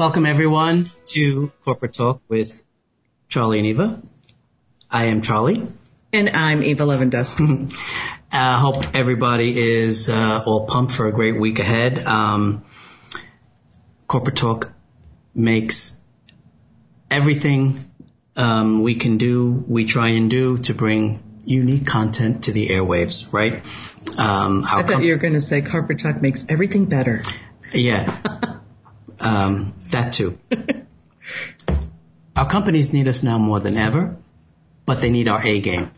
Welcome everyone to Corporate Talk with Charlie and Eva. I am Charlie. And I'm Eva Lewandowski. I uh, hope everybody is uh, all pumped for a great week ahead. Um, Corporate Talk makes everything um, we can do, we try and do to bring unique content to the airwaves, right? Um, I thought com- you were going to say Corporate Talk makes everything better. Yeah. Um, that too. our companies need us now more than ever, but they need our A game.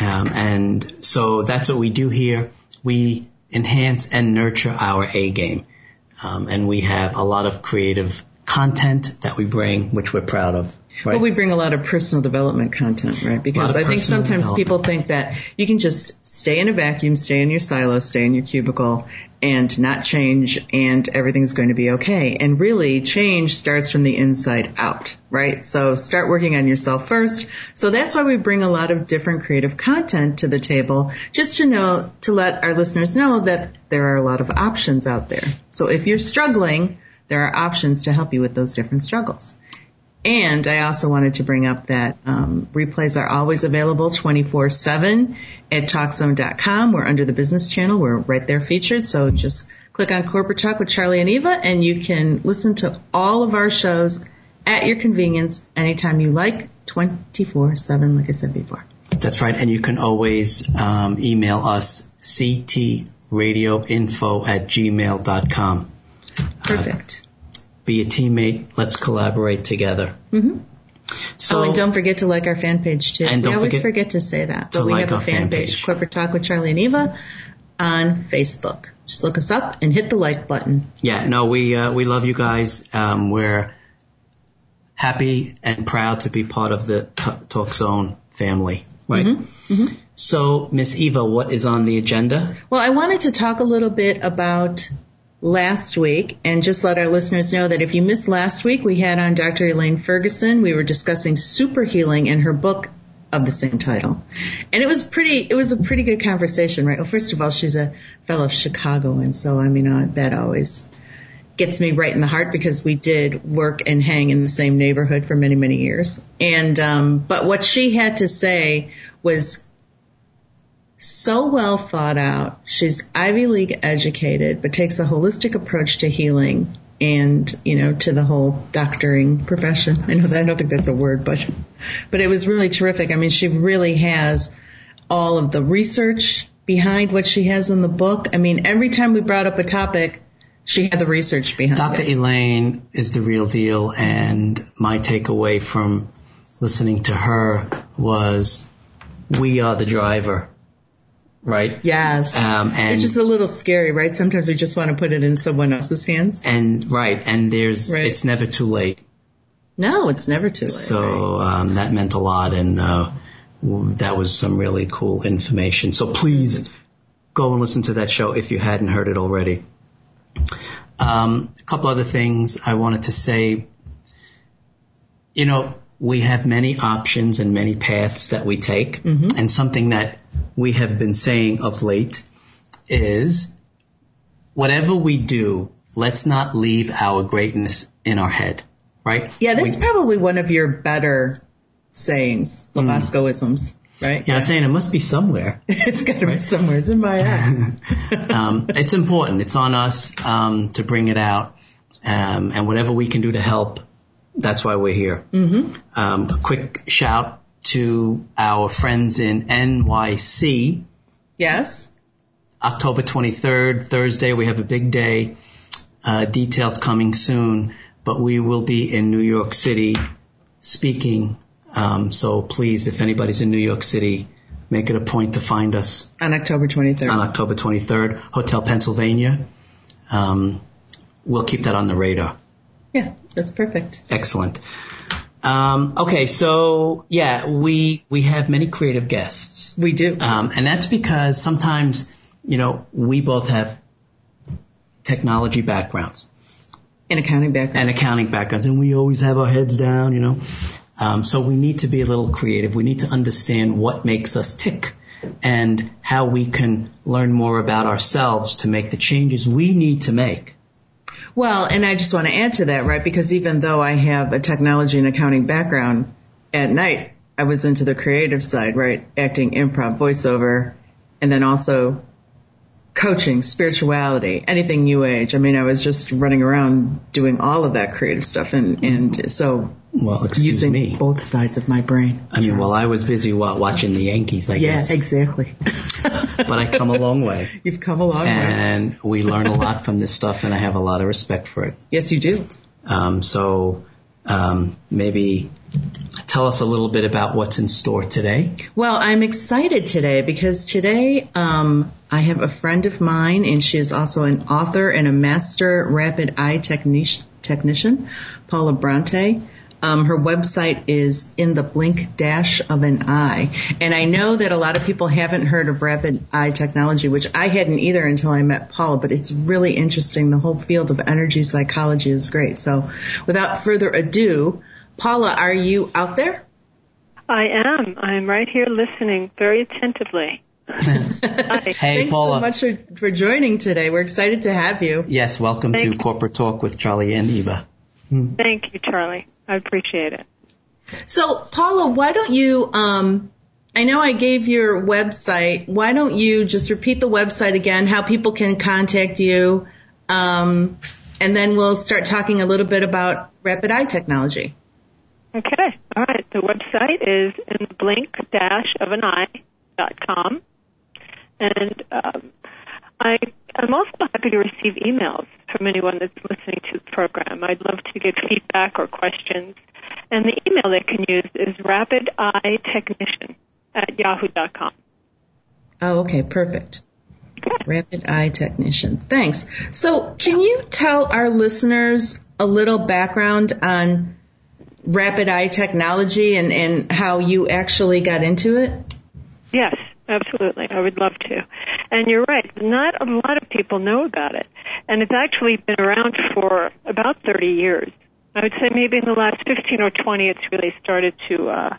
Um, and so that's what we do here. We enhance and nurture our A game. Um, and we have a lot of creative content that we bring, which we're proud of. Right? Well, we bring a lot of personal development content, right? Because I think sometimes people think that you can just stay in a vacuum, stay in your silo, stay in your cubicle, and not change, and everything's going to be okay. And really, change starts from the inside out, right? So start working on yourself first. So that's why we bring a lot of different creative content to the table, just to know, to let our listeners know that there are a lot of options out there. So if you're struggling, there are options to help you with those different struggles. And I also wanted to bring up that um, replays are always available 24-7 at TalkZone.com. We're under the business channel. We're right there featured. So just click on Corporate Talk with Charlie and Eva and you can listen to all of our shows at your convenience anytime you like, 24-7, like I said before. That's right. And you can always um, email us ctradioinfo at gmail.com. Perfect. Uh, be a teammate. Let's collaborate together. Mm-hmm. So, oh, and don't forget to like our fan page too. And we always forget, forget, to say that, but we like have a fan, fan page, page, Corporate Talk with Charlie and Eva, on Facebook. Just look us up and hit the like button. Yeah, no, we uh, we love you guys. Um, we're happy and proud to be part of the T- Talk Zone family. Right. Mm-hmm. Mm-hmm. So, Miss Eva, what is on the agenda? Well, I wanted to talk a little bit about last week and just let our listeners know that if you missed last week, we had on Dr. Elaine Ferguson. We were discussing super healing in her book of the same title. And it was pretty, it was a pretty good conversation, right? Well, first of all, she's a fellow Chicagoan. So, I mean, uh, that always gets me right in the heart because we did work and hang in the same neighborhood for many, many years. And, um, but what she had to say was so well thought out. She's Ivy League educated, but takes a holistic approach to healing and, you know, to the whole doctoring profession. I know that I don't think that's a word, but, but it was really terrific. I mean, she really has all of the research behind what she has in the book. I mean, every time we brought up a topic, she had the research behind Dr. it. Dr. Elaine is the real deal. And my takeaway from listening to her was we are the driver right? Yes. Um, and it's just a little scary, right? Sometimes we just want to put it in someone else's hands. And right, and there's right. it's never too late. No, it's never too late. So right? um, that meant a lot, and uh, that was some really cool information. So please go and listen to that show if you hadn't heard it already. Um, a couple other things I wanted to say. You know, we have many options and many paths that we take. Mm-hmm. And something that we have been saying of late is whatever we do, let's not leave our greatness in our head, right? Yeah, that's we, probably one of your better sayings, Labascoisms. Mm. Right. Yeah, yeah, I'm saying it must be somewhere. it's got to right? be somewhere. It's in my head. um, it's important. It's on us um, to bring it out, um, and whatever we can do to help that's why we're here. Mm-hmm. Um, a quick shout to our friends in NYC. Yes. October 23rd, Thursday, we have a big day. Uh, details coming soon, but we will be in New York City speaking. Um, so please, if anybody's in New York City, make it a point to find us on October 23rd. On October 23rd, Hotel Pennsylvania. Um, we'll keep that on the radar. Yeah, that's perfect. Excellent. Um, okay, so yeah, we we have many creative guests. We do, um, and that's because sometimes you know we both have technology backgrounds, and accounting backgrounds, and accounting backgrounds, and we always have our heads down, you know. Um, so we need to be a little creative. We need to understand what makes us tick and how we can learn more about ourselves to make the changes we need to make. Well, and I just want to add to that, right? Because even though I have a technology and accounting background at night, I was into the creative side, right? Acting, improv, voiceover, and then also coaching, spirituality, anything new age. I mean, I was just running around doing all of that creative stuff. And, and so well, excuse using me. both sides of my brain. I mean, while I was busy watching the Yankees, I yeah, guess. Yeah, exactly. but I come a long way. You've come a long and way. And we learn a lot from this stuff, and I have a lot of respect for it. Yes, you do. Um, so um, maybe tell us a little bit about what's in store today. Well, I'm excited today because today um, I have a friend of mine, and she is also an author and a master rapid eye technici- technician, Paula Bronte. Um, her website is in the blink dash of an eye. And I know that a lot of people haven't heard of rapid eye technology, which I hadn't either until I met Paula, but it's really interesting. The whole field of energy psychology is great. So without further ado, Paula, are you out there? I am. I'm right here listening very attentively. hey, Thanks Paula. so much for, for, joining today. We're excited to have you. Yes, welcome Thank to you. Corporate Talk with Charlie and Eva. Thank you, Charlie. I appreciate it. So, Paula, why don't you, um, I know I gave your website. Why don't you just repeat the website again, how people can contact you, um, and then we'll start talking a little bit about rapid eye technology. Okay. All right. The website is in blink-of-an-eye.com. And um, I, I'm also happy to receive emails from anyone that's listening to the program. I'd love to get feedback or questions. And the email they can use is rapideyetechnician at yahoo.com. Oh, okay, perfect. Rapid Eye Technician. Thanks. So, can you tell our listeners a little background on rapid eye technology and, and how you actually got into it? Yes, absolutely. I would love to. And you're right, not a lot of people know about it. And it's actually been around for about 30 years. I would say maybe in the last 15 or 20 it's really started to uh,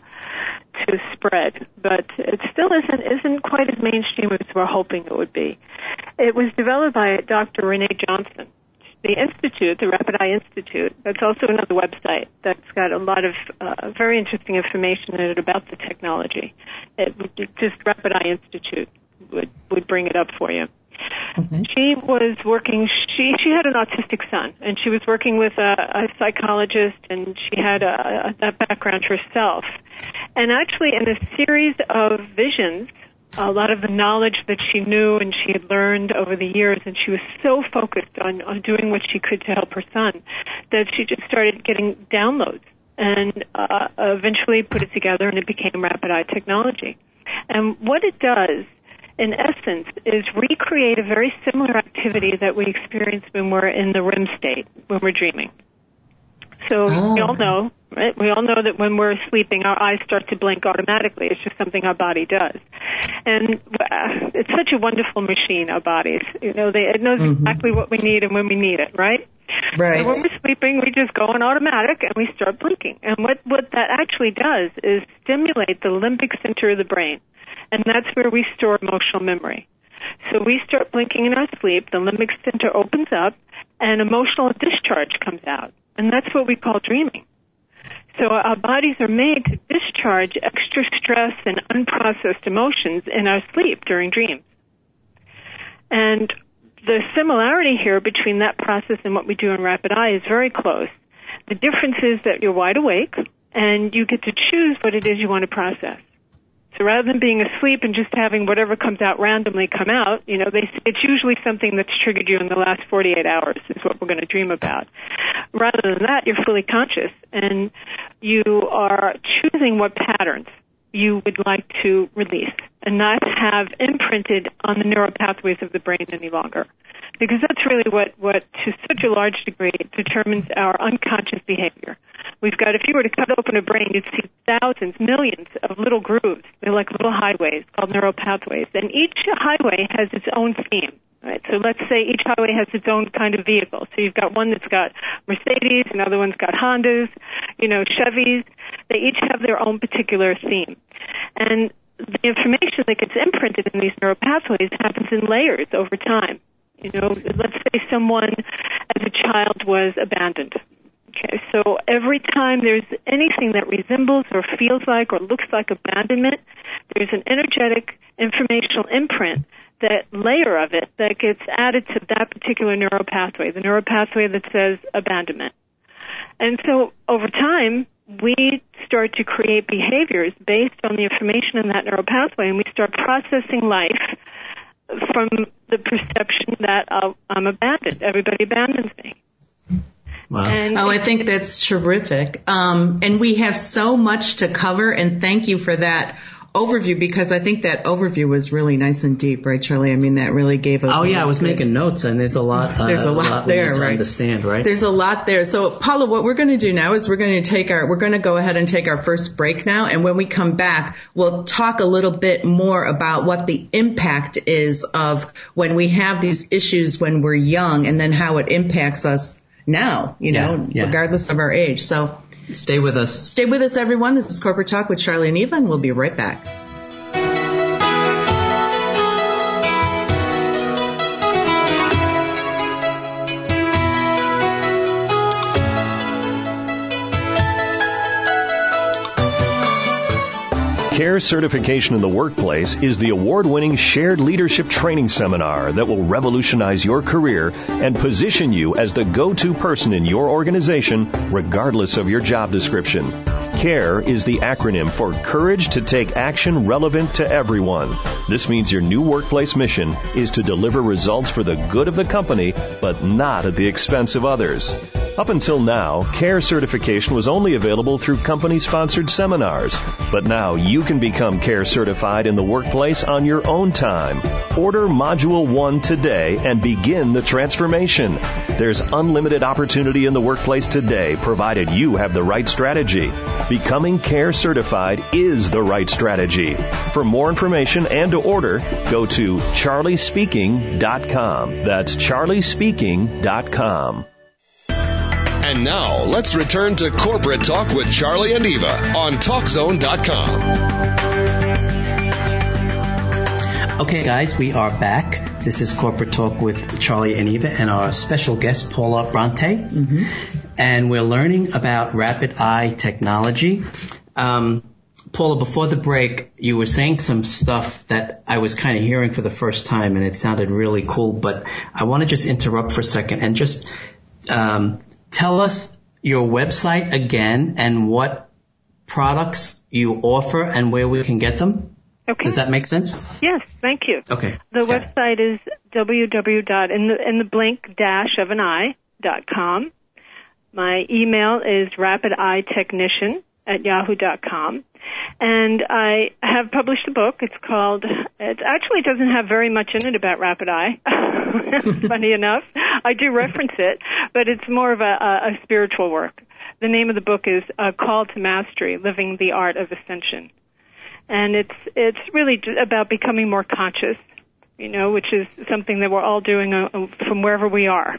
to spread, but it still isn't isn't quite as mainstream as we're hoping it would be. It was developed by Dr. Ranae Johnson. The institute, the Rapid Eye Institute, that's also another website that's got a lot of uh, very interesting information in it about the technology. It, just Rapid Eye Institute would would bring it up for you. Okay. She was working. She she had an autistic son, and she was working with a, a psychologist, and she had a, a, that background herself. And actually, in a series of visions, a lot of the knowledge that she knew and she had learned over the years, and she was so focused on on doing what she could to help her son, that she just started getting downloads, and uh, eventually put it together, and it became Rapid Eye Technology. And what it does in essence, is recreate a very similar activity that we experience when we're in the REM state, when we're dreaming. So oh. we all know, right? We all know that when we're sleeping, our eyes start to blink automatically. It's just something our body does. And uh, it's such a wonderful machine, our bodies. You know, they, it knows mm-hmm. exactly what we need and when we need it, right? Right. And when we're sleeping, we just go on automatic and we start blinking. And what, what that actually does is stimulate the limbic center of the brain and that's where we store emotional memory. So we start blinking in our sleep, the limbic center opens up, and emotional discharge comes out. And that's what we call dreaming. So our bodies are made to discharge extra stress and unprocessed emotions in our sleep during dreams. And the similarity here between that process and what we do in rapid eye is very close. The difference is that you're wide awake and you get to choose what it is you want to process. So rather than being asleep and just having whatever comes out randomly come out, you know, they, it's usually something that's triggered you in the last 48 hours is what we're going to dream about. Rather than that, you're fully conscious and you are choosing what patterns you would like to release and not have imprinted on the neural pathways of the brain any longer. Because that's really what, what to such a large degree determines our unconscious behavior. We've got, if you were to cut open a brain, you'd see thousands, millions of little grooves. They're like little highways called neural pathways. And each highway has its own theme. Right? So let's say each highway has its own kind of vehicle. So you've got one that's got Mercedes, another one's got Hondas, you know, Chevys. They each have their own particular theme. And the information that gets imprinted in these neural pathways happens in layers over time. You know, let's say someone as a child was abandoned. Okay, so every time there's anything that resembles or feels like or looks like abandonment, there's an energetic informational imprint, that layer of it that gets added to that particular neural pathway, the neural pathway that says abandonment. And so over time, we start to create behaviors based on the information in that neural pathway, and we start processing life from the perception that uh, I'm abandoned. Everybody abandons me. Wow. And oh, I think that's terrific. Um, and we have so much to cover, and thank you for that overview because I think that overview was really nice and deep, right, Charlie? I mean, that really gave us. Oh yeah, I was good. making notes, and there's a lot. Uh, there's a lot, a lot there, right? understand, right? There's a lot there. So, Paula, what we're going to do now is we're going to take our we're going to go ahead and take our first break now, and when we come back, we'll talk a little bit more about what the impact is of when we have these issues when we're young, and then how it impacts us now. You know, yeah, yeah. regardless of our age. So. Stay with us. Stay with us, everyone. This is Corporate Talk with Charlie and Eva, and we'll be right back. CARE certification in the workplace is the award winning shared leadership training seminar that will revolutionize your career and position you as the go to person in your organization, regardless of your job description. CARE is the acronym for Courage to Take Action Relevant to Everyone. This means your new workplace mission is to deliver results for the good of the company, but not at the expense of others. Up until now, CARE certification was only available through company sponsored seminars, but now you can become CARE certified in the workplace on your own time. Order Module 1 today and begin the transformation. There's unlimited opportunity in the workplace today, provided you have the right strategy. Becoming CARE certified is the right strategy. For more information and to order, go to charliespeaking.com. That's charliespeaking.com. And now, let's return to Corporate Talk with Charlie and Eva on TalkZone.com. Okay, guys, we are back. This is Corporate Talk with Charlie and Eva and our special guest, Paula Bronte. Mm-hmm. And we're learning about rapid eye technology. Um, Paula, before the break, you were saying some stuff that I was kind of hearing for the first time, and it sounded really cool. But I want to just interrupt for a second and just um, tell us your website again and what products you offer and where we can get them. Okay. Does that make sense? Yes, thank you. Okay. The website is www. in the in the blink dash of an eye dot com. My email is rapideyetechnician at yahoo dot com. And I have published a book. It's called, it actually doesn't have very much in it about rapid eye. Funny enough. I do reference it, but it's more of a, a, a spiritual work. The name of the book is a Call to Mastery, Living the Art of Ascension. And it's, it's really about becoming more conscious, you know, which is something that we're all doing uh, from wherever we are.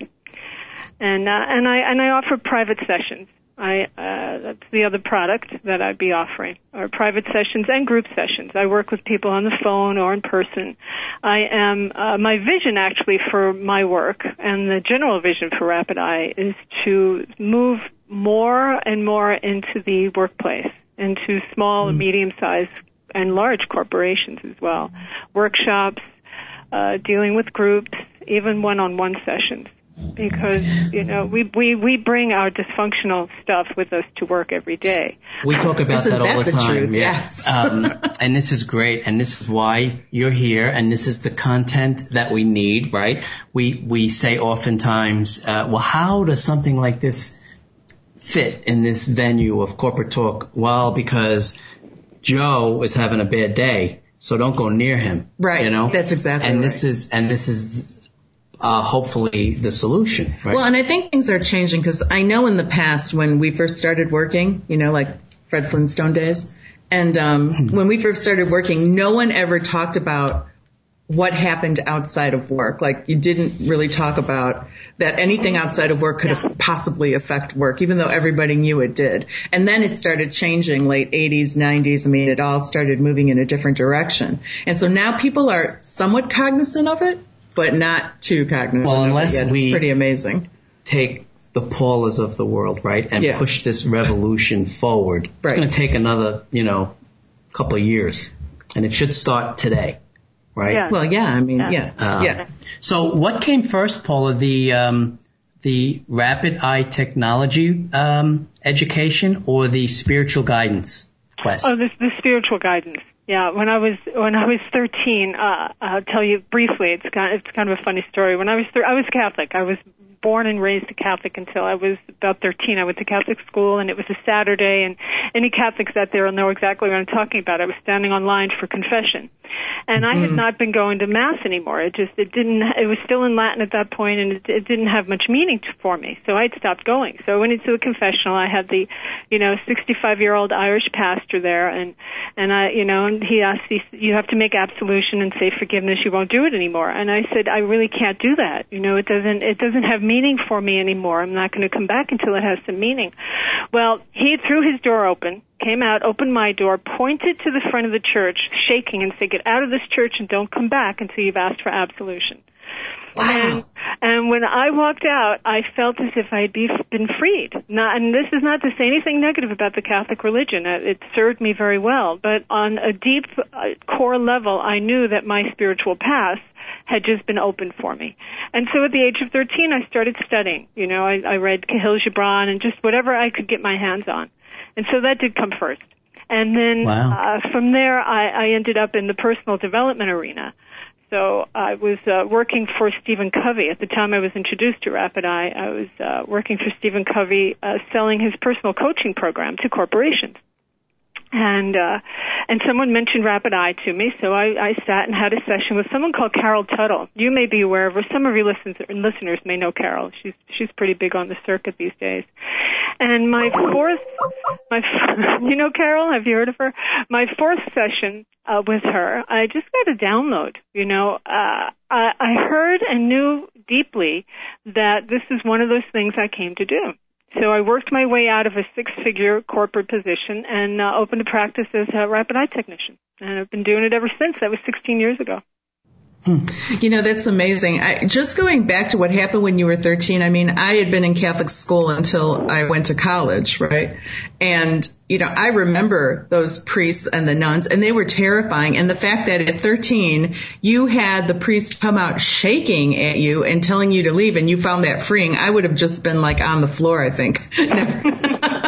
And, uh, and I, and I offer private sessions I uh, that's the other product that I'd be offering, or private sessions and group sessions. I work with people on the phone or in person. I am uh, my vision actually for my work and the general vision for Rapid Eye is to move more and more into the workplace, into small mm. and medium sized and large corporations as well, workshops, uh, dealing with groups, even one on one sessions because you know we we we bring our dysfunctional stuff with us to work every day. We talk about that all the, time. Truth? Yeah. Yes. um, and this is great, and this is why you're here, and this is the content that we need, right? We we say oftentimes, uh, well, how does something like this fit in this venue of corporate talk? Well, because Joe is having a bad day, so don't go near him. Right. You know? That's exactly And right. this is, and this is, uh, hopefully the solution, right? Well, and I think things are changing because I know in the past when we first started working, you know, like Fred Flintstone days, and um, when we first started working, no one ever talked about what happened outside of work. Like you didn't really talk about that anything outside of work could have possibly affect work, even though everybody knew it did. And then it started changing late 80s, 90s. I mean, it all started moving in a different direction. And so now people are somewhat cognizant of it, but not too cognizant. Well, of it unless yet. we- it's pretty amazing. take the Paulas of the world, right, and Yeah. push this revolution forward. Right. It's going to take another, you know, couple of years, and it should start today, right? Yeah. Well, yeah, I mean, Yeah. yeah, Uh, yeah. So, what came first, Paula? The um, the rapid eye technology um, education or the spiritual guidance quest? Oh, the, the spiritual guidance. Yeah, when I was when I was 13, uh, I'll tell you briefly. It's kind it's kind of a funny story. When I was thir- I was Catholic. I was born and raised a Catholic until I was about 13. I went to Catholic school, and it was a Saturday. And any Catholics out there will know exactly what I'm talking about. I was standing on line for confession, and I had mm-hmm. not been going to mass anymore. It just it didn't. It was still in Latin at that point, and it, it didn't have much meaning to, for me. So I'd stopped going. So I went into the confessional. I had the, you know, 65 year old Irish pastor there, and and I, you know, and he asked, he, you have to make absolution and say forgiveness. You won't do it anymore. And I said, I really can't do that. You know, it doesn't it doesn't have meaning for me anymore. I'm not going to come back until it has some meaning. Well, he threw his door open, came out, opened my door, pointed to the front of the church, shaking, and said, "Get out of this church and don't come back until you've asked for absolution." And, and when I walked out, I felt as if I had be, been freed. Not, and this is not to say anything negative about the Catholic religion. It served me very well. But on a deep uh, core level, I knew that my spiritual path had just been opened for me. And so at the age of 13, I started studying. You know, I, I read Kahlil Gibran and just whatever I could get my hands on. And so that did come first. And then Wow. uh, from there, I, I ended up in the personal development arena. So I was uh, working for Stephen Covey at the time I was introduced to Rapid Eye. I was uh, working for Stephen Covey, uh, selling his personal coaching program to corporations. And uh, and someone mentioned Rapid Eye to me, so I, I sat and had a session with someone called Carol Tuttle. You may be aware of her. Some of your listeners, listeners may know Carol. She's she's pretty big on the circuit these days. And my fourth, my you know Carol, have you heard of her? My fourth session uh, with her, I just got a download. You know, uh, I, I heard and knew deeply that this is one of those things I came to do. So I worked my way out of a six-figure corporate position and uh, opened a practice as a rapid eye technician. And I've been doing it ever since. That was 16 years ago. Hmm. You know, that's amazing. I, just going back to what happened when you were 13, I mean, I had been in Catholic school until I went to college, right? And, you know, I remember those priests and the nuns, and they were terrifying. And the fact that at 13, you had the priest come out shaking at you and telling you to leave, and you found that freeing, I would have just been like on the floor, I think.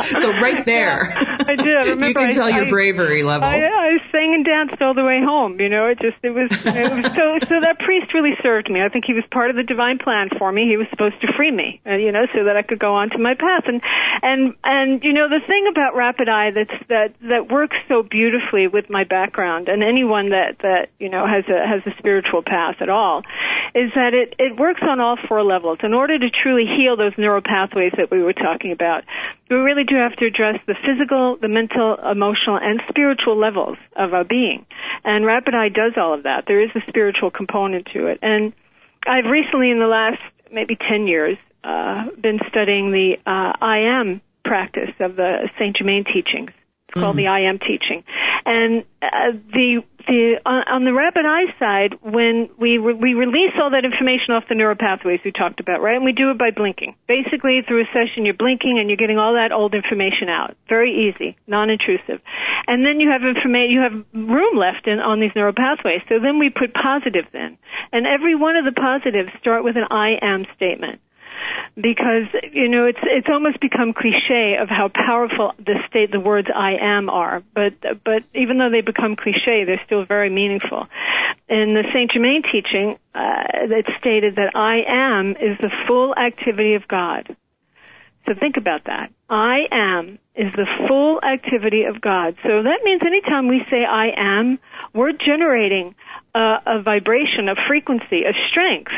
Yeah. so right there. I did. I remember you can I- tell your bravery level. I, I sang and danced all the way home. You know, it just it was, it was so so that priest really served me. I think he was part of the divine plan for me. He was supposed to free me, uh, you know, so that I could go on to my path. And and and you know, the thing about Rapid Eye that's that that works so beautifully with my background and anyone that that you know has a has a spiritual path at all is that it it works on all four levels. In order to truly heal those neural pathways that we were talking about, we really do have to address the physical, the mental, emotional, and spiritual levels of our being. And Rapid Eye does all of that. There is a spiritual component to it. And I've recently, in the last maybe 10 years, uh, been studying the uh, I am practice of the Saint Germain teachings. It's called the I am teaching. And uh, the the on, on the rapid eye side, when we re- we release all that information off the neural pathways we talked about, right? And we do it by blinking. Basically, through a session, you're blinking and you're getting all that old information out. Very easy, non-intrusive. And then you have information, you have room left in on these neural pathways. So then we put positives in, and every one of the positives start with an I am statement because you know it's it's almost become cliche of how powerful the state the words I am are, but but even though they become cliche, they're still very meaningful. In the Saint Germain teaching, uh, it's stated that I am is the full activity of God. So think about that. I am is the full activity of God. So that means anytime we say I am, we're generating a, a vibration, a frequency, a strength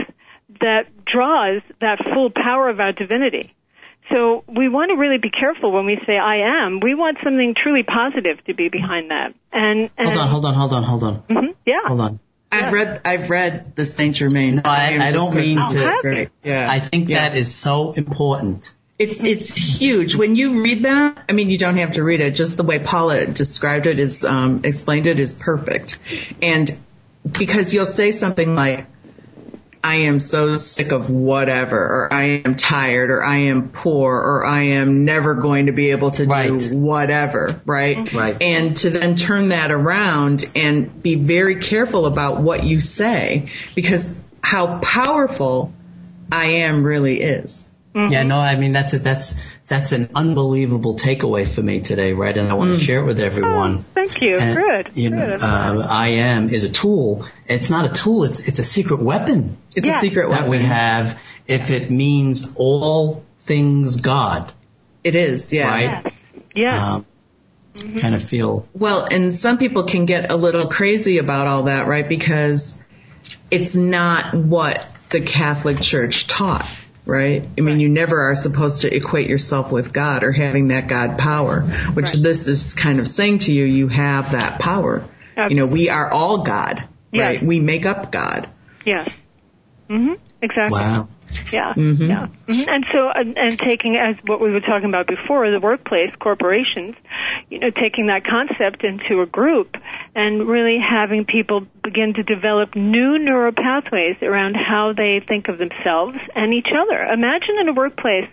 that draws that full power of our divinity. So we want to really be careful when we say I am. We want something truly positive to be behind that. And, and hold on, hold on, hold on, hold on. Mm-hmm, yeah. Hold on. I've read I've read the Saint Germain. No, I, I don't mean to. have? Yeah. I think Yeah. that is so important. It's it's huge. When you read that, I mean, you don't have to read it. Just the way Paula described it is um, explained it is perfect, and because you'll say something like, "I am so sick of whatever," or "I am tired," or "I am poor," or "I am never going to be able to Right. do whatever," right? Mm-hmm. Right. And to then turn that around and be very careful about what you say, because how powerful I am really is. Yeah, no, I mean that's it. that's that's an unbelievable takeaway for me today, right? And I want to share it with everyone. Thank you. And, Good. You know, Good. uh, I am is a tool. It's not a tool. It's it's a secret weapon It's Yeah. a secret weapon. that weapon. we have if it means all things God, It is, yeah. right? Yes. Um, Kind of feel Well, and some people can get a little crazy about all that, right? Because it's not what the Catholic Church taught, right? I mean, you never are supposed to equate yourself with God or having that God power, which Right. this is kind of saying to you, you have that power. You know, we are all God, right? We make up God. yes. Mhm. Exactly. wow. Yeah, Mhm. yeah. Mhm. And so, and, and taking as what we were talking about before, the workplace, corporations, you know, taking that concept into a group and really having people begin to develop new neural pathways around how they think of themselves and each other. Imagine in a workplace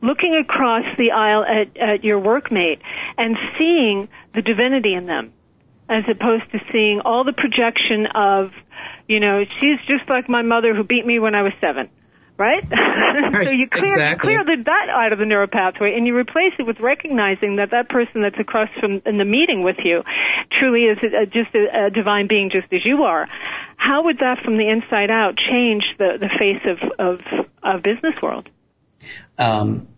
looking across the aisle at, at your workmate and seeing the divinity in them as opposed to seeing all the projection of, you know, she's just like my mother who beat me when I was seven. Right? Right, so you clear, exactly. you clear the, that out of the neural pathway and you replace it with recognizing that that person that's across from in the meeting with you truly is a, a, just a, a divine being just as you are. How would that from the inside out change the, the face of, of, of business world? Um,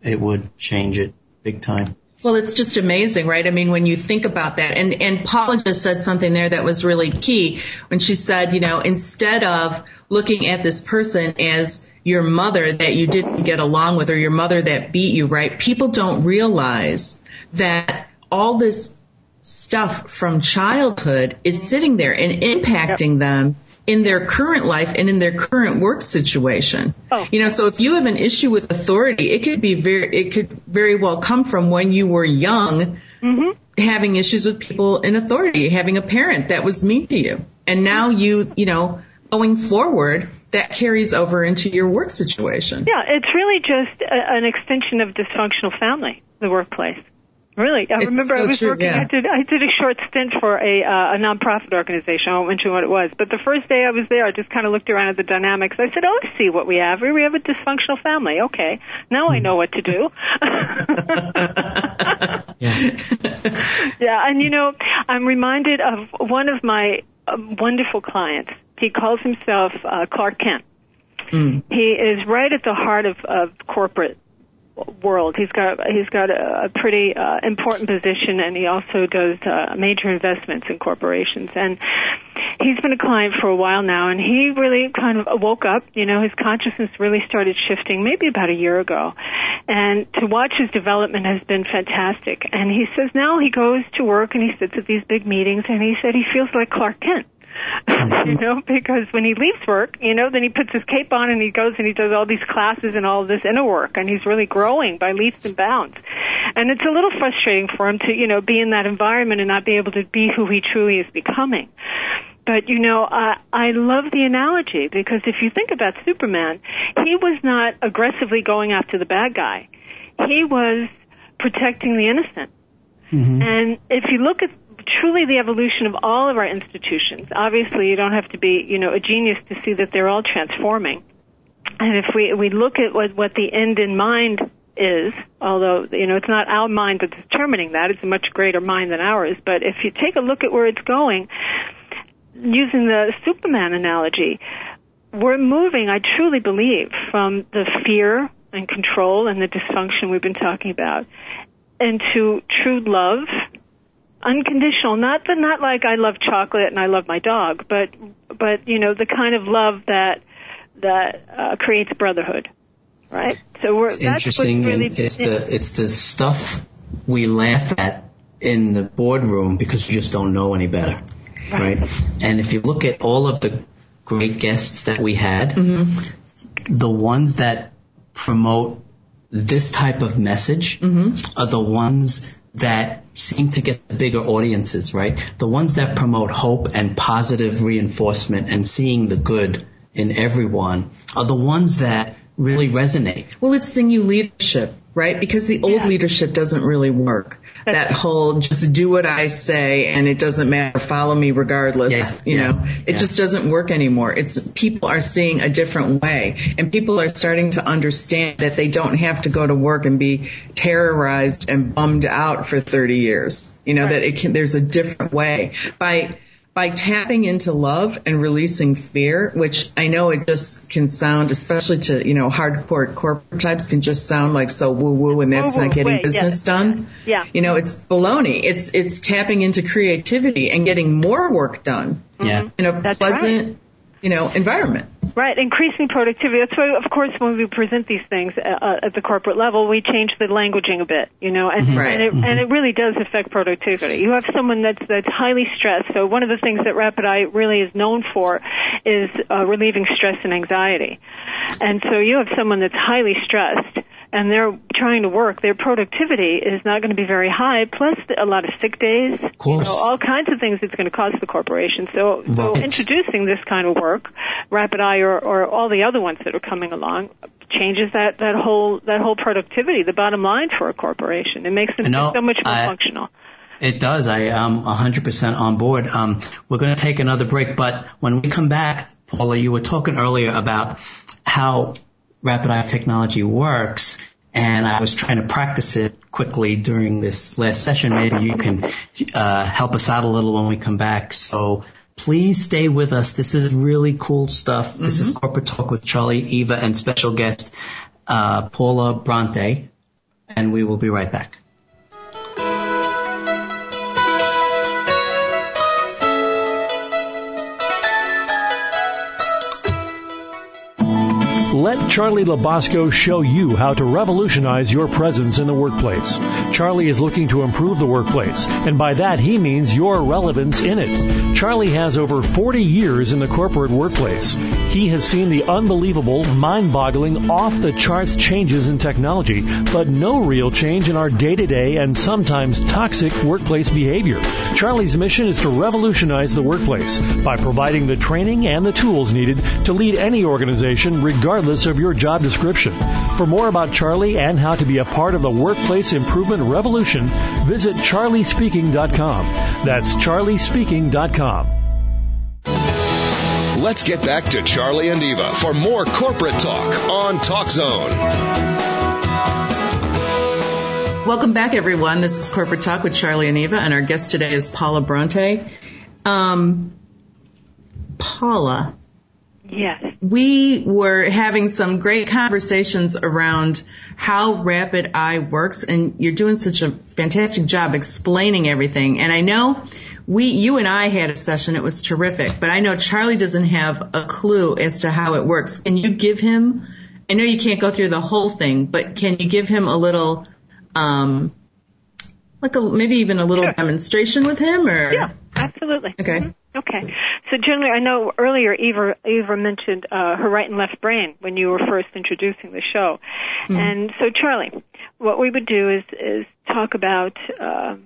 it would change it big time. Well, it's just amazing, right? I mean, when you think about that, and, and Paula just said something there that was really key when she said, you know, instead of looking at this person as your mother that you didn't get along with or your mother that beat you, right? People don't realize that all this stuff from childhood is sitting there and impacting them in their current life and in their current work situation. Oh. You know, so if you have an issue with authority, it could be very, it could very well come from when you were young, mm-hmm. having issues with people in authority, having a parent that was mean to you. And now you, you know, going forward, that carries over into your work situation. Yeah, it's really just a, an extension of dysfunctional family, the workplace. Really, I It's remember I was true, working. yeah. I did. I did a short stint for a uh, a nonprofit organization. I won't mention what it was, but the first day I was there, I just kind of looked around at the dynamics. I said, "Oh, I see what we have. We have a dysfunctional family. Okay, now I know what to do." Yeah. Yeah, and you know, I'm reminded of one of my um, wonderful clients. He calls himself uh, Clark Kent. He is right at the heart of, of corporate world. He's got he's got a, a pretty uh, important position, and he also does uh, major investments in corporations. And he's been a client for a while now, and he really kind of woke up. You know, his consciousness really started shifting maybe about a year ago, and to watch his development has been fantastic. And he says now he goes to work and he sits at these big meetings, and he said he feels like Clark Kent. you know, because when he leaves work, you know, then he puts his cape on and he goes and he does all these classes and all this inner work and he's really growing by leaps and bounds. And it's a little frustrating for him to, you know, be in that environment and not be able to be who he truly is becoming. But you know, I I love the analogy because if you think about Superman, he was not aggressively going after the bad guy. He was protecting the innocent. Mm-hmm. And if you look at truly the evolution of all of our institutions, obviously you don't have to be, you know, a genius to see that they're all transforming. And if we we look at what what the end in mind is, although you know it's not our mind that's determining that, it's a much greater mind than ours. But if you take a look at where it's going, using the Superman analogy, we're moving, I truly believe, from the fear and control and the dysfunction we've been talking about, into true love, unconditional. Not the not like I love chocolate and I love my dog, but but you know the kind of love that that uh, creates brotherhood, right? So we're it's that's interesting. Really it's the it's the stuff we laugh at in the boardroom because we just don't know any better, right? right? And if you look at all of the great guests that we had, mm-hmm. the ones that promote this type of message mm-hmm. are the ones that seem to get the bigger audiences, right? The ones that promote hope and positive reinforcement and seeing the good in everyone are the ones that really resonate. Well, it's the new leadership, right? Because the old yeah. leadership doesn't really work that whole just do what I say and it doesn't matter, follow me regardless. Yeah, you yeah, know, it yeah. just doesn't work anymore. It's people are seeing a different way and people are starting to understand that they don't have to go to work and be terrorized and bummed out for 30 years. You know, right. that it can, there's a different way by, by tapping into love and releasing fear, which I know it just can sound, especially to, you know, hardcore corporate types can just sound like so woo woo and that's not getting business yes. done. Yeah. You know, it's baloney. It's, it's tapping into creativity and getting more work done. Yeah. In a that's pleasant, right. you know, environment. Right, increasing productivity. That's why, of course, when we present these things uh, uh, at the corporate level, we change the languaging a bit, you know, and, right. and, it, mm-hmm. and it really does affect productivity. You have someone that's that's highly stressed. So one of the things that Rapid Eye really is known for is uh, relieving stress and anxiety. And so you have someone that's highly stressed and they're trying to work, their productivity is not going to be very high. Plus, a lot of sick days, of course. You know, all kinds of things it's going to cost the corporation. So, right. so introducing this kind of work, Rapid Eye or, or all the other ones that are coming along, changes that that whole that whole productivity, the bottom line for a corporation. It makes them so much more I, functional. It does. I am 100% on board. Um, we're going to take another break, but when we come back, Paula, you were talking earlier about how rapid eye technology works and I was trying to practice it quickly during this last session. Maybe you can uh, help us out a little when we come back. So please stay with us. This is really cool stuff. Mm-hmm. This is mm-hmm. Corporate Talk with Charlie, Eva, and special guest uh, Paula Bronte, and we will be right back. Let Charlie Labasco show you how to revolutionize your presence in the workplace. Charlie is looking to improve the workplace, and by that he means your relevance in it. Charlie has over 40 years in the corporate workplace. He has seen the unbelievable, mind-boggling, off-the-charts changes in technology, but no real change in our day-to-day and sometimes toxic workplace behavior. Charlie's mission is to revolutionize the workplace by providing the training and the tools needed to lead any organization regardless regardless of your job description. For more about Charlie and how to be a part of the workplace improvement revolution, visit charliespeaking.com. That's charliespeaking.com. Let's get back to Charlie and Eva for more corporate talk on Talk Zone. Welcome back, everyone. This is Corporate Talk with Charlie and Eva, and our guest today is Paula Bronte. Um, Paula, Yes. We were having some great conversations around how Rapid Eye works and you're doing such a fantastic job explaining everything. And I know we, you and I had a session. It was terrific, but I know Charlie doesn't have a clue as to how it works. Can you give him, I know you can't go through the whole thing, but can you give him a little, um, like a, maybe even a little sure. demonstration with him or? Yeah, absolutely. Okay. Mm-hmm. Okay. So generally, I know earlier Eva, Eva mentioned uh, her right and left brain when you were first introducing the show. Mm-hmm. And so Charlie, what we would do is, is talk about, uh,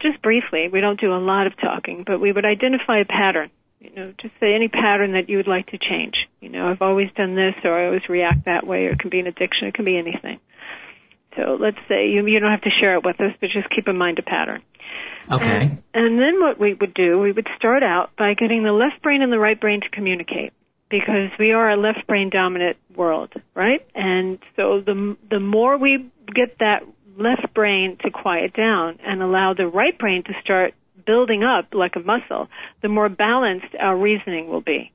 just briefly, we don't do a lot of talking, but we would identify a pattern. You know, just say any pattern that you would like to change. You know, I've always done this or I always react that way or it can be an addiction, it can be anything. So let's say you, you don't have to share it with us, but just keep in mind a pattern. Okay. And, and then what we would do, we would start out by getting the left brain and the right brain to communicate because we are a left brain dominant world, right? And so the the more we get that left brain to quiet down and allow the right brain to start building up like a muscle, the more balanced our reasoning will be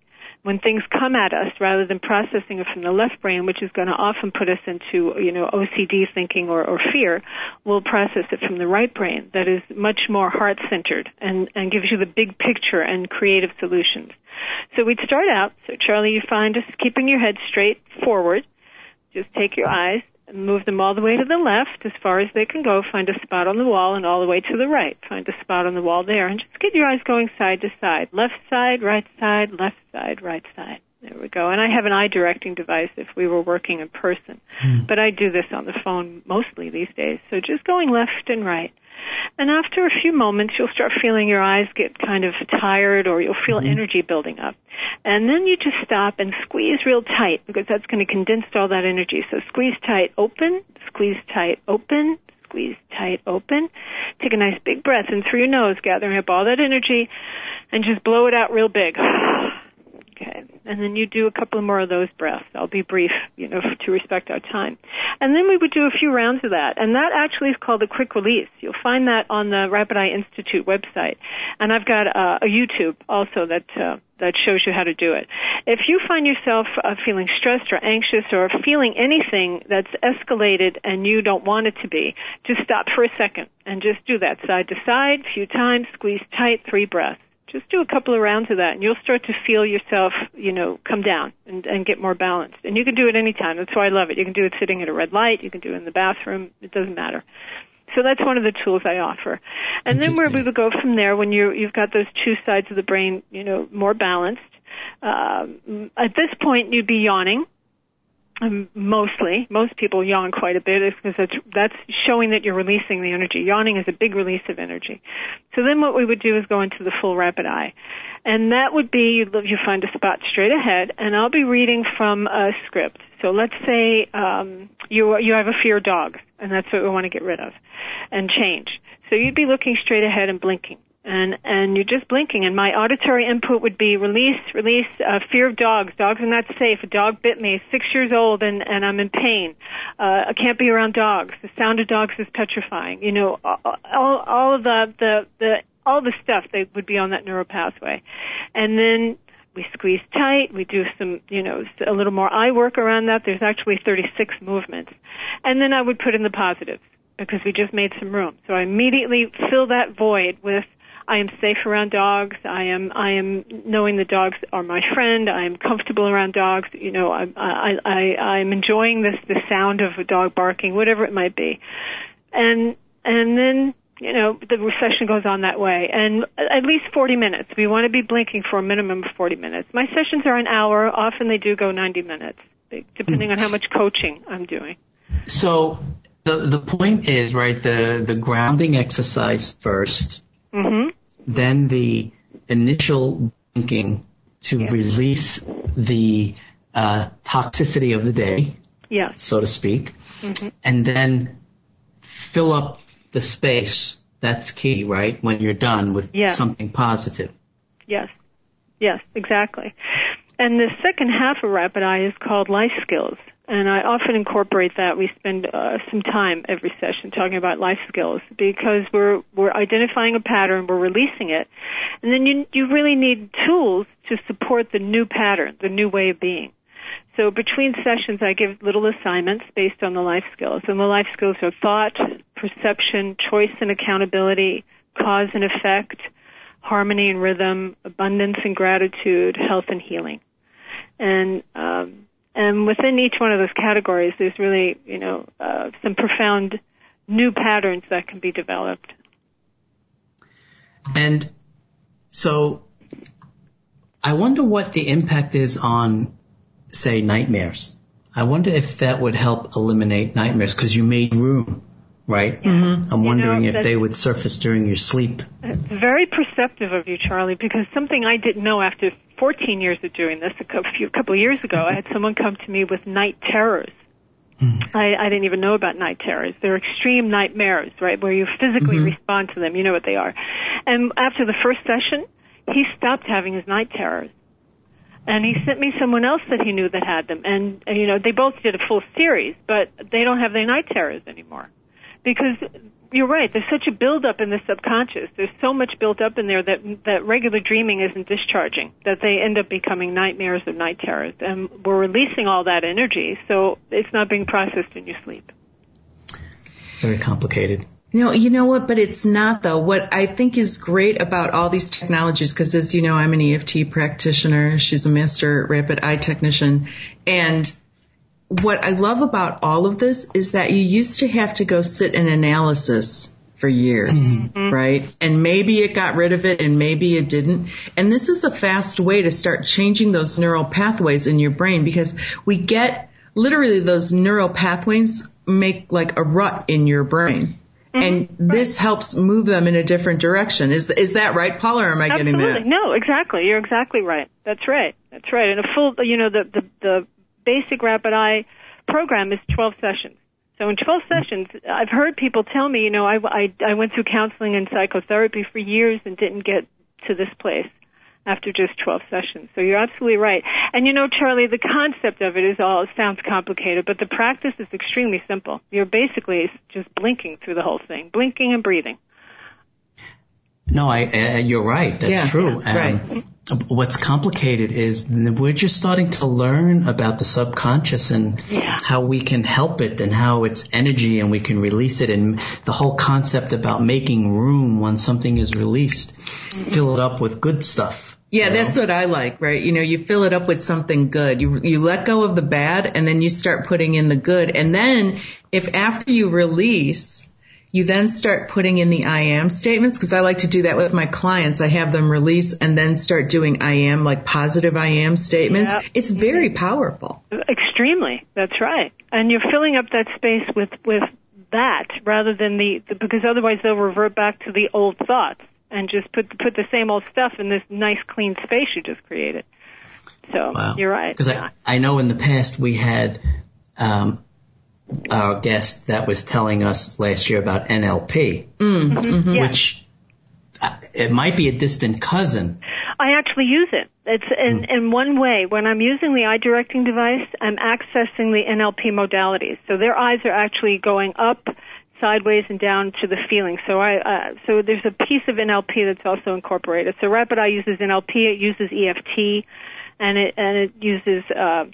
when things come at us rather than processing it from the left brain, which is going to often put us into, you know, OCD thinking or, or fear, we'll process it from the right brain that is much more heart centered and, and gives you the big picture and creative solutions. So we'd start out, so Charlie, you find us keeping your head straight forward. Just take your eyes move them all the way to the left as far as they can go. Find a spot on the wall and all the way to the right. Find a spot on the wall there and just get your eyes going side to side. Left side, right side, left side, right side. There we go. And I have an eye directing device if we were working in person. Hmm. But I do this on the phone mostly these days. So just going left and right. And after a few moments, you'll start feeling your eyes get kind of tired or you'll feel mm-hmm. energy building up. And then you just stop and squeeze real tight because that's going to condense all that energy. So squeeze tight, open, squeeze tight, open, squeeze tight, open. Take a nice big breath in through your nose, gathering up all that energy and just blow it out real big. Okay. And then you do a couple more of those breaths. I'll be brief, you know, to respect our time. And then we would do a few rounds of that. And that actually is called the quick release. You'll find that on the Rapid Eye Institute website. And I've got uh, a YouTube also that, uh, that shows you how to do it. If you find yourself uh, feeling stressed or anxious or feeling anything that's escalated and you don't want it to be, just stop for a second and just do that side to side, a few times, squeeze tight, three breaths just do a couple of rounds of that and you'll start to feel yourself, you know, come down and, and get more balanced. And you can do it anytime. That's why I love it. You can do it sitting at a red light. You can do it in the bathroom. It doesn't matter. So that's one of the tools I offer. And then where we would go from there when you you've got those two sides of the brain, you know, more balanced. Um, at this point, you'd be yawning mostly, most people yawn quite a bit because that's, that's showing that you're releasing the energy. Yawning is a big release of energy. So then what we would do is go into the full rapid eye. And that would be, you find a spot straight ahead, and I'll be reading from a script. So let's say um, you, you have a fear dog, and that's what we want to get rid of and change. So you'd be looking straight ahead and blinking and and you're just blinking. And my auditory input would be release release uh, fear of dogs. Dogs are not safe. A dog bit me. Six years old and and i'm in pain. Uh, i can't be around dogs. The sound of dogs is petrifying. You know all all of the the the all the stuff that would be on that neural pathway. And then we squeeze tight. We do some you know a little more eye work around that. There's actually 36 movements. And then i would put in the positives because we just made some room. So I immediately fill that void with I am safe around dogs. I am I am knowing the dogs are my friend. I am comfortable around dogs. You know, I I I I'm enjoying this the sound of a dog barking, whatever it might be, and and then you know the session goes on that way. And at least 40 minutes. We want to be blinking for a minimum of 40 minutes. My sessions are an hour. Often they do go 90 minutes depending on how much coaching i'm doing. So the the point is right the the grounding exercise 1st mm-hmm then the initial thinking to yes. release the uh, toxicity of the day, yes. so to speak, mm-hmm. and then fill up the space. That's key, right? When you're done with yes. something positive. Yes. Yes, exactly. And the second half of Rapid Eye is called life skills and I often incorporate that. We spend uh, some time every session talking about life skills because we're we're identifying a pattern, we're releasing it, and then you you really need tools to support the new pattern, the new way of being. So between sessions, I give little assignments based on the life skills, and the life skills are thought, perception, choice and accountability, cause and effect, harmony and rhythm, abundance and gratitude, health and healing, and um, and within each one of those categories, there's really, you know, uh, some profound new patterns that can be developed. And so I wonder what the impact is on, say, nightmares. I wonder if that would help eliminate nightmares because you made room right? Mm-hmm. I'm wondering you know, if they would surface during your sleep. Very perceptive of you, Charlie, because something I didn't know after 14 years of doing this, a few couple of years ago, I had someone come to me with night terrors. Mm. I, I didn't even know about night terrors. They're extreme nightmares, right, where you physically mm-hmm. respond to them. You know what they are. And after the first session, he stopped having his night terrors and he sent me someone else that he knew that had them and, and you know they both did a full series but they don't have their night terrors anymore because you're right. There's such a buildup in the subconscious. There's so much built up in there that that regular dreaming isn't discharging. That they end up becoming nightmares or night terrors, and we're releasing all that energy, so it's not being processed in your sleep. Very complicated. No, you know what? But it's not though. What I think is great about all these technologies, because as you know, I'm an EFT practitioner. She's a master rapid eye technician. And what I love about all of this is that you used to have to go sit in analysis for years, mm-hmm. right? And maybe it got rid of it and maybe it didn't. And this is a fast way to start changing those neural pathways in your brain because we get literally those neural pathways make like a rut in your brain. Mm-hmm. And this right. helps move them in a different direction. Is is that right, Paula? Or am I Absolutely. getting that? No, exactly. You're exactly right. That's right. That's right. And a full, you know, the the, the basic rapid eye program is 12 sessions. So in 12 sessions, I've heard people tell me, you know, I, I, I went through counseling and psychotherapy for years and didn't get to this place after just 12 sessions. So you're absolutely right. And you know, Charlie, the concept of it is all, it sounds complicated, but the practice is extremely simple. You're basically just blinking through the whole thing, blinking and breathing. No, I, uh, you're right. That's yeah, true. Yeah, right. What's complicated is we're just starting to learn about the subconscious and yeah. how we can help it and how it's energy and we can release it and the whole concept about making room when something is released, mm-hmm. fill it up with good stuff. Yeah, that's what I like, right? You know, you fill it up with something good. You you let go of the bad and then you start putting in the good. And then if after you release you then start putting in the I am statements because I like to do that with my clients. I have them release and then start doing I am, like positive I am statements. Yep. It's very powerful. Extremely. That's right. And you're filling up that space with, with that rather than the, the because otherwise they'll revert back to the old thoughts and just put, put the same old stuff in this nice clean space you just created. So wow. you're right. Because yeah. I, I know in the past we had, um, our guest that was telling us last year about NLP, mm, mm-hmm. which uh, it might be a distant cousin. I actually use it. It's in, mm. in one way. When I'm using the eye directing device, I'm accessing the NLP modalities. So their eyes are actually going up, sideways, and down to the feeling. So I, uh, so there's a piece of NLP that's also incorporated. So Rapid Eye uses NLP. It uses EFT and it and it uses uh,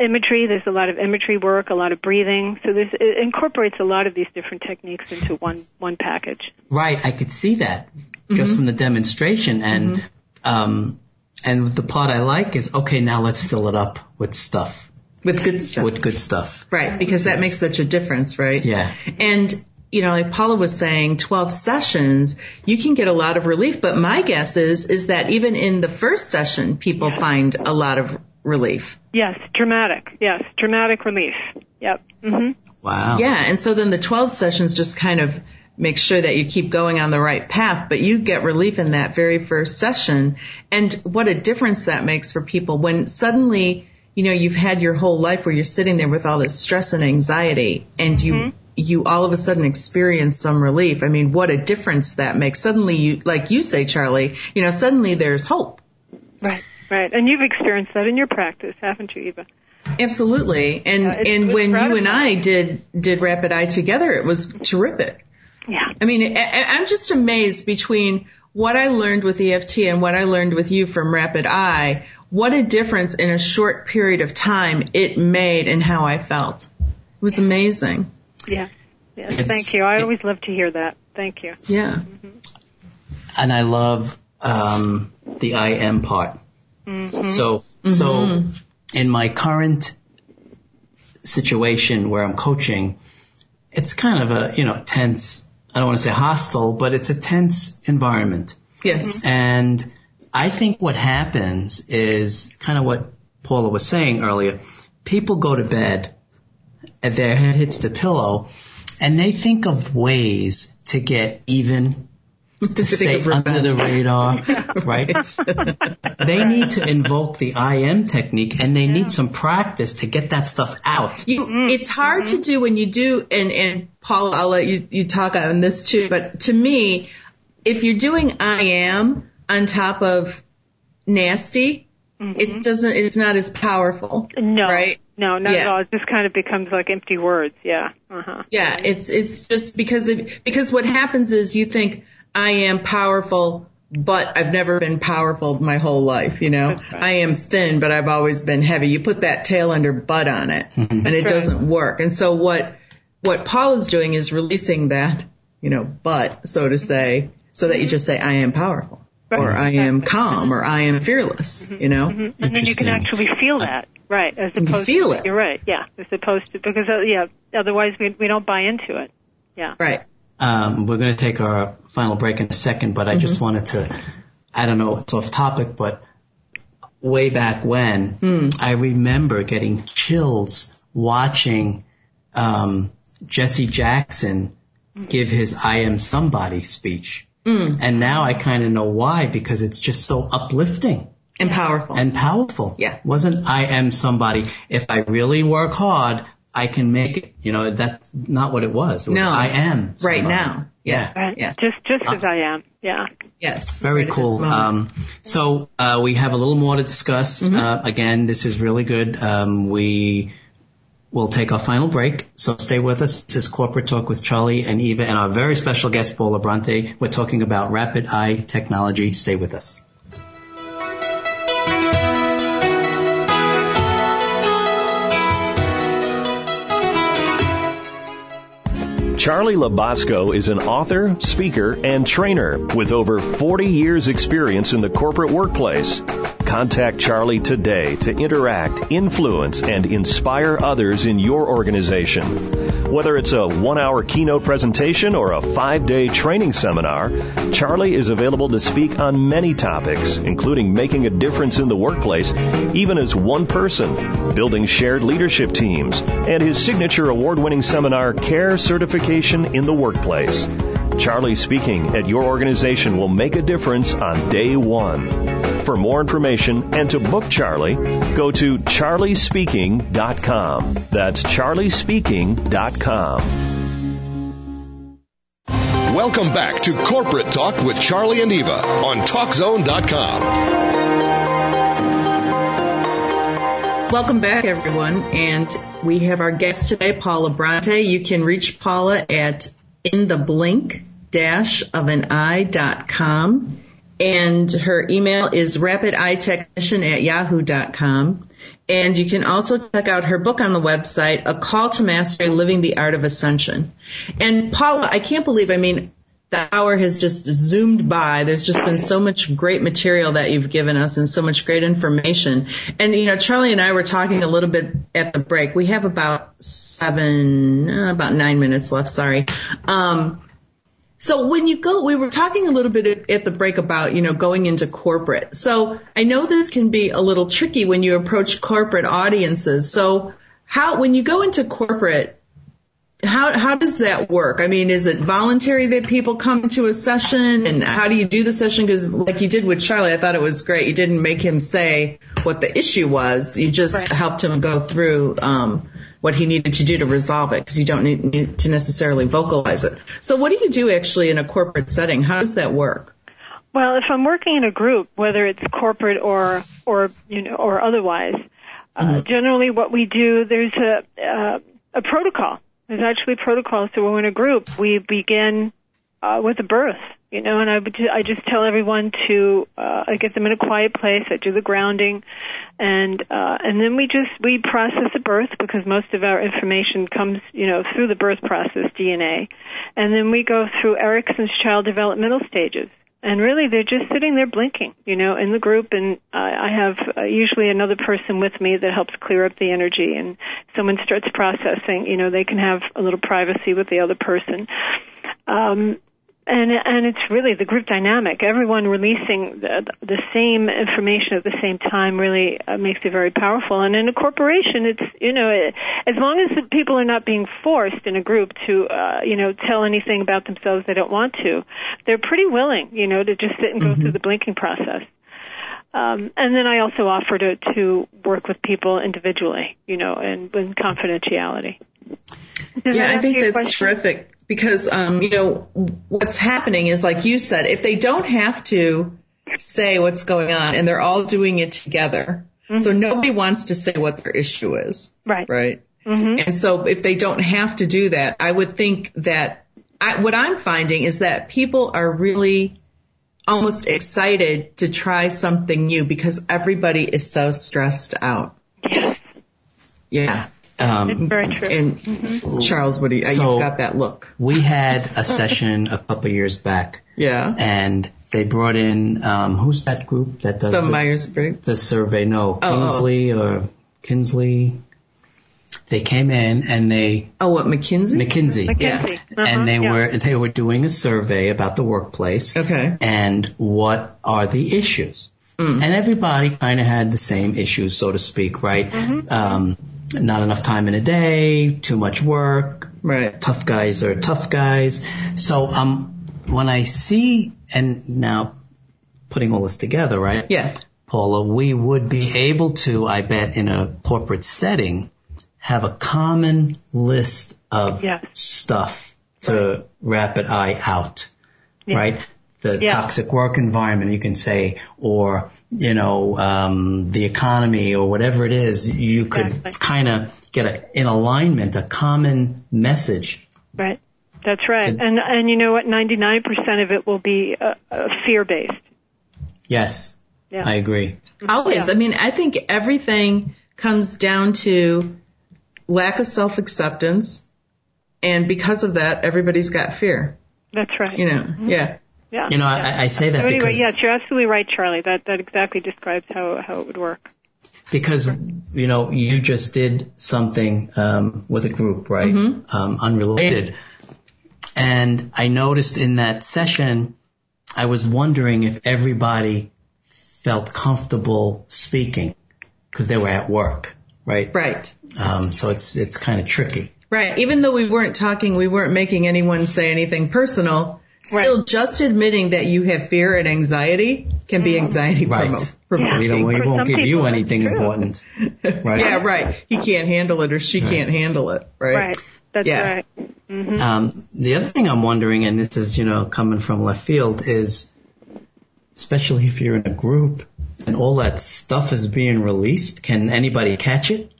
imagery. There's a lot of imagery work, a lot of breathing. So this it incorporates a lot of these different techniques into one one package. Right, I could see that just mm-hmm. from the demonstration, and mm-hmm. um, and the part I like is okay. Now let's fill it up with stuff. With good stuff. With good stuff. Right, because that makes such a difference, right? Yeah. And you know, like Paula was saying, 12 sessions, you can get a lot of relief. But my guess is, is that even in the first session, people yes. find a lot of relief. Yes, dramatic. Yes, dramatic relief. Yep. Mm-hmm. Wow. Yeah, and so then the 12 sessions just kind of make sure that you keep going on the right path, but you get relief in that very first session. And what a difference that makes for people when suddenly, you know, you've had your whole life where you're sitting there with all this stress and anxiety and you mm-hmm you all of a sudden experience some relief. I mean, what a difference that makes. Suddenly you, like you say, Charlie, you know, suddenly there's hope. Right, right. And you've experienced that in your practice, haven't you, Eva? Absolutely. And, yeah, and when you and I did, did Rapid Eye together, it was terrific. Yeah. I mean, I, I'm just amazed between what I learned with EFT and what I learned with you from Rapid Eye, what a difference in a short period of time it made in how I felt. It was amazing. Yeah. Yes. It's, thank you. I it, always love to hear that. Thank you. Yeah. Mm-hmm. And I love um, the I am part. Mm-hmm. So mm-hmm. so in my current situation where I'm coaching, it's kind of a you know tense. I don't want to say hostile, but it's a tense environment. Yes. And I think what happens is kind of what Paula was saying earlier. People go to bed and their head hits the pillow and they think of ways to get even to stay under the radar, right? they need to invoke the I am technique and they yeah. need some practice to get that stuff out. You, it's hard mm-hmm. to do when you do, and, and Paul, I'll let you, you talk on this too, but to me, if you're doing I am on top of nasty, mm-hmm. it doesn't. It's not as powerful. No, right? No, not yeah. at all. It just kind of becomes like empty words. Yeah. Uh-huh. Yeah. It's it's just because of because what happens is you think I am powerful, but I've never been powerful my whole life. You know, right. I am thin, but I've always been heavy. You put that tail under butt on it, mm-hmm. and it right. doesn't work. And so what what Paul is doing is releasing that you know butt, so to say, so that you just say I am powerful. Right. Or I am calm, or I am fearless, mm-hmm. you know. Mm-hmm. And then you can actually feel that, right? As opposed feel to, it. You're right, yeah. As opposed to because uh, yeah, otherwise we we don't buy into it. Yeah. Right. Um, we're going to take our final break in a second, but I mm-hmm. just wanted to, I don't know, it's off topic, but way back when, mm. I remember getting chills watching um, Jesse Jackson give his I am somebody speech. Mm. And now I kind of know why, because it's just so uplifting. And powerful. And powerful. Yeah. Wasn't I am somebody. If I really work hard, I can make it. You know, that's not what it was. It was no. I am. Somebody. Right now. Yeah. Right. Yeah. Just, just uh, as I am. Yeah. Yes. Very right cool. Um, so, uh, we have a little more to discuss. Mm-hmm. Uh, again, this is really good. Um, we will take our final break. So stay with us. This is Corporate Talk with Charlie and Eva and our very special guest, Paula Bronte. We're talking about rapid eye technology. Stay with us. Charlie Labasco is an author, speaker, and trainer with over 40 years experience in the corporate workplace. Contact Charlie today to interact, influence, and inspire others in your organization. Whether it's a one hour keynote presentation or a five day training seminar, Charlie is available to speak on many topics, including making a difference in the workplace, even as one person, building shared leadership teams, and his signature award winning seminar, Care Certification in the Workplace. Charlie speaking at your organization will make a difference on day one. For more information and to book Charlie, go to charliespeaking.com. That's charliespeaking.com. Welcome back to Corporate Talk with Charlie and Eva on TalkZone.com. Welcome back, everyone. And we have our guest today, Paula Bronte. You can reach Paula at in the blink dash of an eye dot com and her email is rapideyetechnician at yahoo dot com. And you can also check out her book on the website, A Call to Mastery, Living the Art of Ascension. And Paula, I can't believe, I mean, the hour has just zoomed by. There's just been so much great material that you've given us and so much great information. And, you know, Charlie and I were talking a little bit at the break. We have about seven, uh, about nine minutes left, sorry. Um, so when you go, we were talking a little bit at the break about, you know, going into corporate. So I know this can be a little tricky when you approach corporate audiences. So how, when you go into corporate, how, how does that work? I mean, is it voluntary that people come to a session and how do you do the session? Cause like you did with Charlie, I thought it was great. You didn't make him say what the issue was. You just right. helped him go through, um, what he needed to do to resolve it because you don't need, need to necessarily vocalize it. So what do you do actually in a corporate setting? How does that work? Well, if I'm working in a group, whether it's corporate or or you know or otherwise, uh, mm-hmm. uh, generally what we do there's a uh, a protocol. There's actually a protocol. So when we're in a group, we begin uh, with a birth you know, and I would I just tell everyone to uh, I get them in a quiet place. I do the grounding, and uh, and then we just we process the birth because most of our information comes you know through the birth process DNA, and then we go through Erikson's child developmental stages. And really, they're just sitting there blinking, you know, in the group. And I have uh, usually another person with me that helps clear up the energy. And someone starts processing, you know, they can have a little privacy with the other person. Um, and and it's really the group dynamic. Everyone releasing the, the same information at the same time really uh, makes it very powerful. And in a corporation, it's you know it, as long as people are not being forced in a group to uh, you know tell anything about themselves they don't want to, they're pretty willing you know to just sit and go mm-hmm. through the blinking process. Um, and then I also offer to to work with people individually, you know, and with confidentiality. Does yeah, I think that's question? terrific because um, you know what's happening is like you said, if they don't have to say what's going on and they're all doing it together. So nobody wants to say what their issue is. Right. Right. And so if they don't have to do that, I would think that I, what I'm finding is that people are really almost excited to try something new because everybody is so stressed out. Yes. Yeah. Um, Very true. And Charles, what do you, So- you've got that look. we had a session a couple years back, Yeah. and they brought in um, who's that group that does The the, Myers-Briggs. the survey? No, Oh, oh. Kingsley or Kinsley. They came in and they Oh, what, McKinsey? McKinsey, McKinsey. Uh-huh, and they yeah. were they were doing a survey about the workplace. Okay. and what are the issues. And everybody kind of had the same issues, so to speak, right? Um, not enough time in a day, too much work, Right. tough guys are tough guys. So um, when I see, and now putting all this together, right? Yeah. Paula, we would be able to, I bet, in a corporate setting, have a common list of Yes. stuff to rapid eye out, Yeah. right? The Yeah. toxic work environment, you can say, or, you know, um, the economy or whatever it is, you could Exactly. kind of get a, in alignment, a common message. Right. That's right. So- and and you know what? Ninety nine percent of it will be uh, uh, fear based. Yes. Yeah. I agree. Always. Yeah. I mean, I think everything comes down to lack of self-acceptance. And because of that, everybody's got fear. That's right. You know, yeah. Yeah. You know, yeah. I, I say that So anyway, because yes, you're absolutely right, Charlie. That that exactly describes how how it would work. because you know you just did something um, with a group, right? Um, unrelated, and I noticed in that session, I was wondering if everybody felt comfortable speaking because they were at work, right? Right. Um, so it's it's kind of tricky. Right. Even though we weren't talking, we weren't making anyone say anything personal. Still, just admitting that you have fear and anxiety can be anxiety Right. promo- promoting. We don't. We won't some give you anything important, right? Yeah, right. He can't handle it or she can't handle it. Right. Right. That's Yeah. right. Um, the other thing I'm wondering, and this is, you know, coming from left field, is especially if you're in a group and all that stuff is being released, can anybody catch it?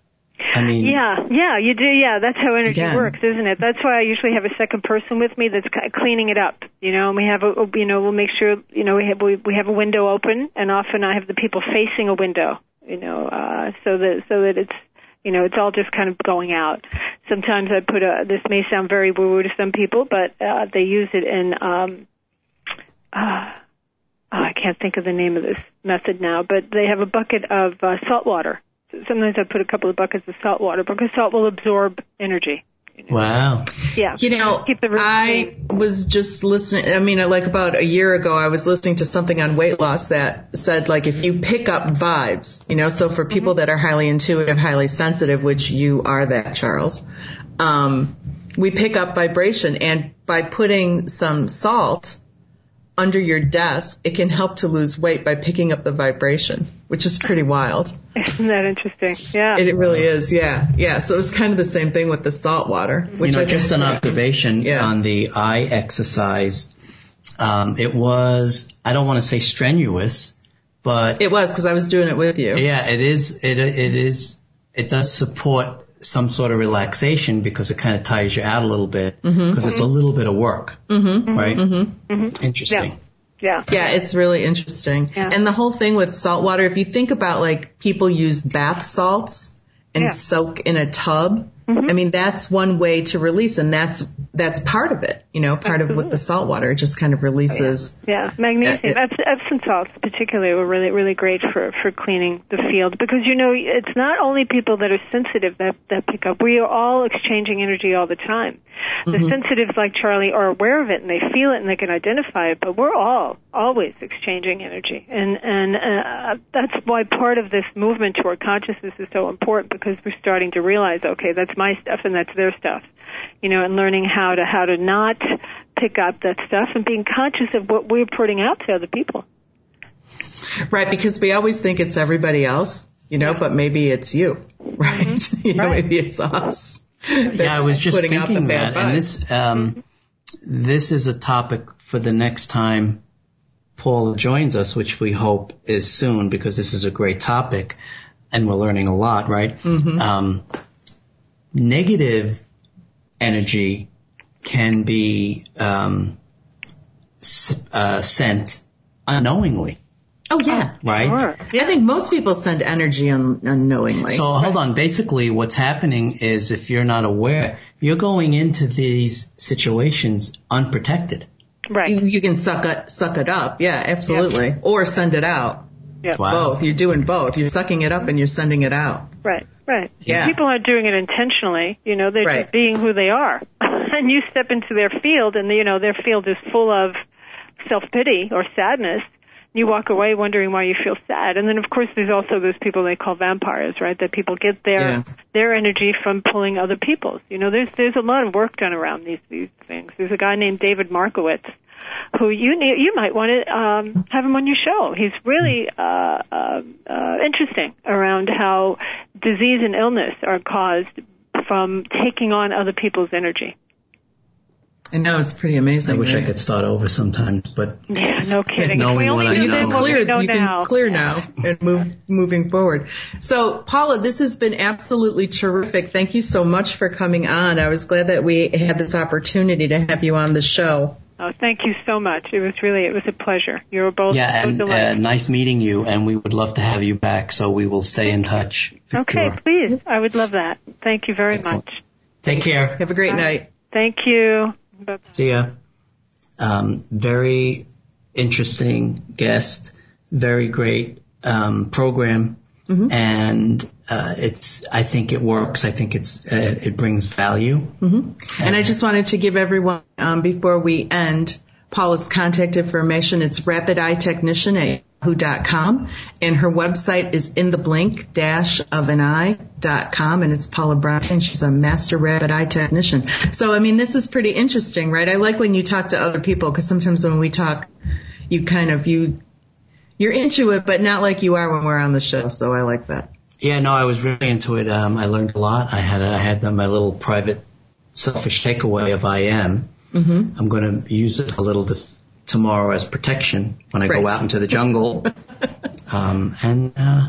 I mean, Yeah, yeah, you do. Yeah, that's how energy Again. works, isn't it? That's why I usually have a second person with me that's cleaning it up. You know, and we have a, you know, we'll make sure, you know, we have we, we have a window open, and often I have the people facing a window. You know, uh, so that so that it's, you know, it's all just kind of going out. Sometimes I put a. This may sound very woo-woo to some people, but uh, they use it in. Um, uh, oh, I can't think of the name of this method now, but they have a bucket of uh, salt water. Sometimes I put a couple of buckets of salt water because salt will absorb energy. wow. Yeah. You know, Keep the I was just listening. I mean, like about a year ago, I was listening to something on weight loss that said, like, if you pick up vibes, you know, so for people that are highly intuitive, highly sensitive, which you are that, Charles, um, we pick up vibration, and by putting some salt under your desk, it can help to lose weight by picking up the vibration, which is pretty wild. Isn't that interesting? Yeah. It, it really is, yeah, yeah. So it's kind of the same thing with the salt water. Which you know, I just an observation Yeah. on the eye exercise. Um, it was, I don't want to say strenuous, but It was because I was doing it with you. Yeah, it is. It it is. It does support some sort of relaxation because it kind of tires you out a little bit because it's a little bit of work, mm-hmm. right? Mm-hmm. Interesting. yeah. Yeah, it's really interesting. Yeah. And the whole thing with salt water, if you think about like people use bath salts and Yeah. soak in a tub, Mm-hmm. I mean that's one way to release and that's that's part of it. You know, part of what the salt water, just kind of releases. Oh, yeah, magnesium. Uh, yeah, Eps- Epsom salts, particularly, were really, really great for for cleaning the field because you know it's not only people that are sensitive that that pick up. We are all exchanging energy all the time. The mm-hmm. sensitives, like Charlie, are aware of it and they feel it and they can identify it. But we're all always exchanging energy, and and uh, that's why part of this movement toward consciousness is so important because we're starting to realize, okay, that's my stuff and that's their stuff you know, and learning how to how to not pick up that stuff and being conscious of what we're putting out to other people. Right, because we always think it's everybody else, you know, but maybe it's you, right? you know, Right. maybe it's us. Yeah, I was just putting out the thinking that, and this um, this is a topic for the next time Paul joins us, which we hope is soon because this is a great topic and we're learning a lot, right? Mm-hmm. Um, negative energy can be um, uh, sent unknowingly, Oh yeah. right? Sure. I think most people send energy un- unknowingly. So hold on. Basically, what's happening is if you're not aware, you're going into these situations unprotected. Right. you, you can suck it, suck it up. Yeah, absolutely. Or send it out. Yeah. Wow. Both. You're doing both. You're sucking it up and you're sending it out. Right. Right. Yeah. People aren't doing it intentionally. You know, they're Right. just being who they are. and you step into their field, and you know their field is full of self pity or sadness. You walk away wondering why you feel sad. And then, of course, there's also those people they call vampires, right? That people get their Yeah. their energy from pulling other people's. You know, there's there's a lot of work done around these these things. There's a guy named David Markowitz who you need, you might want to um, have him on your show. He's really uh, uh, uh, interesting around how disease and illness are caused from taking on other people's energy. I know it's pretty amazing. I wish I could start over sometimes, but Yeah, no kidding. Knowing If we what only I knew know. You can clear. know You now. can clear now and move moving forward. So, Paula, this has been absolutely terrific. Thank you so much for coming on. I was glad that we had this opportunity to have you on the show. Oh, thank you so much. It was really it was a pleasure. You were both yeah, so and uh, delightful. nice meeting you, and we would love to have you back. So we will stay in touch. okay, Victor. please. I would love that. Thank you very Excellent. much. Take care. Have a great Bye. night. Thank you. Bye. See ya. Um, very interesting guest. Very great um, program, and uh, it's. I think it works. I think it's. Uh, it brings value. And I just wanted to give everyone, um, before we end, Paula's contact information. It's rapid eye technician at yahoo.com and her website is in the blink dash of an eye.com and it's Paula Brown and she's a master rapid eye technician. So, I mean, this is pretty interesting, right? I like when you talk to other people because sometimes when we talk, you kind of, you, you're into it, but not like you are when we're on the show. So I like that. Yeah, no, I was really into it. Um, I learned a lot. I had I had my little private selfish takeaway of I am. Mm-hmm. I'm going to use it a little to, tomorrow as protection when I Right. go out into the jungle. um, and uh,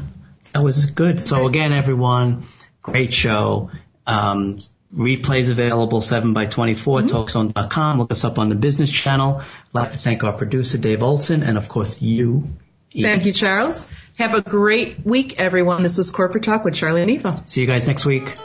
that was good. So again, everyone, great show. Um, replays available 7 by 24 talkzone.com. Look us up on the business channel. I'd like to thank our producer, Dave Olson, and of course you. Eva. Thank you, Charles. Have a great week, everyone. This was Corporate Talk with Charlie and Eva. See you guys next week.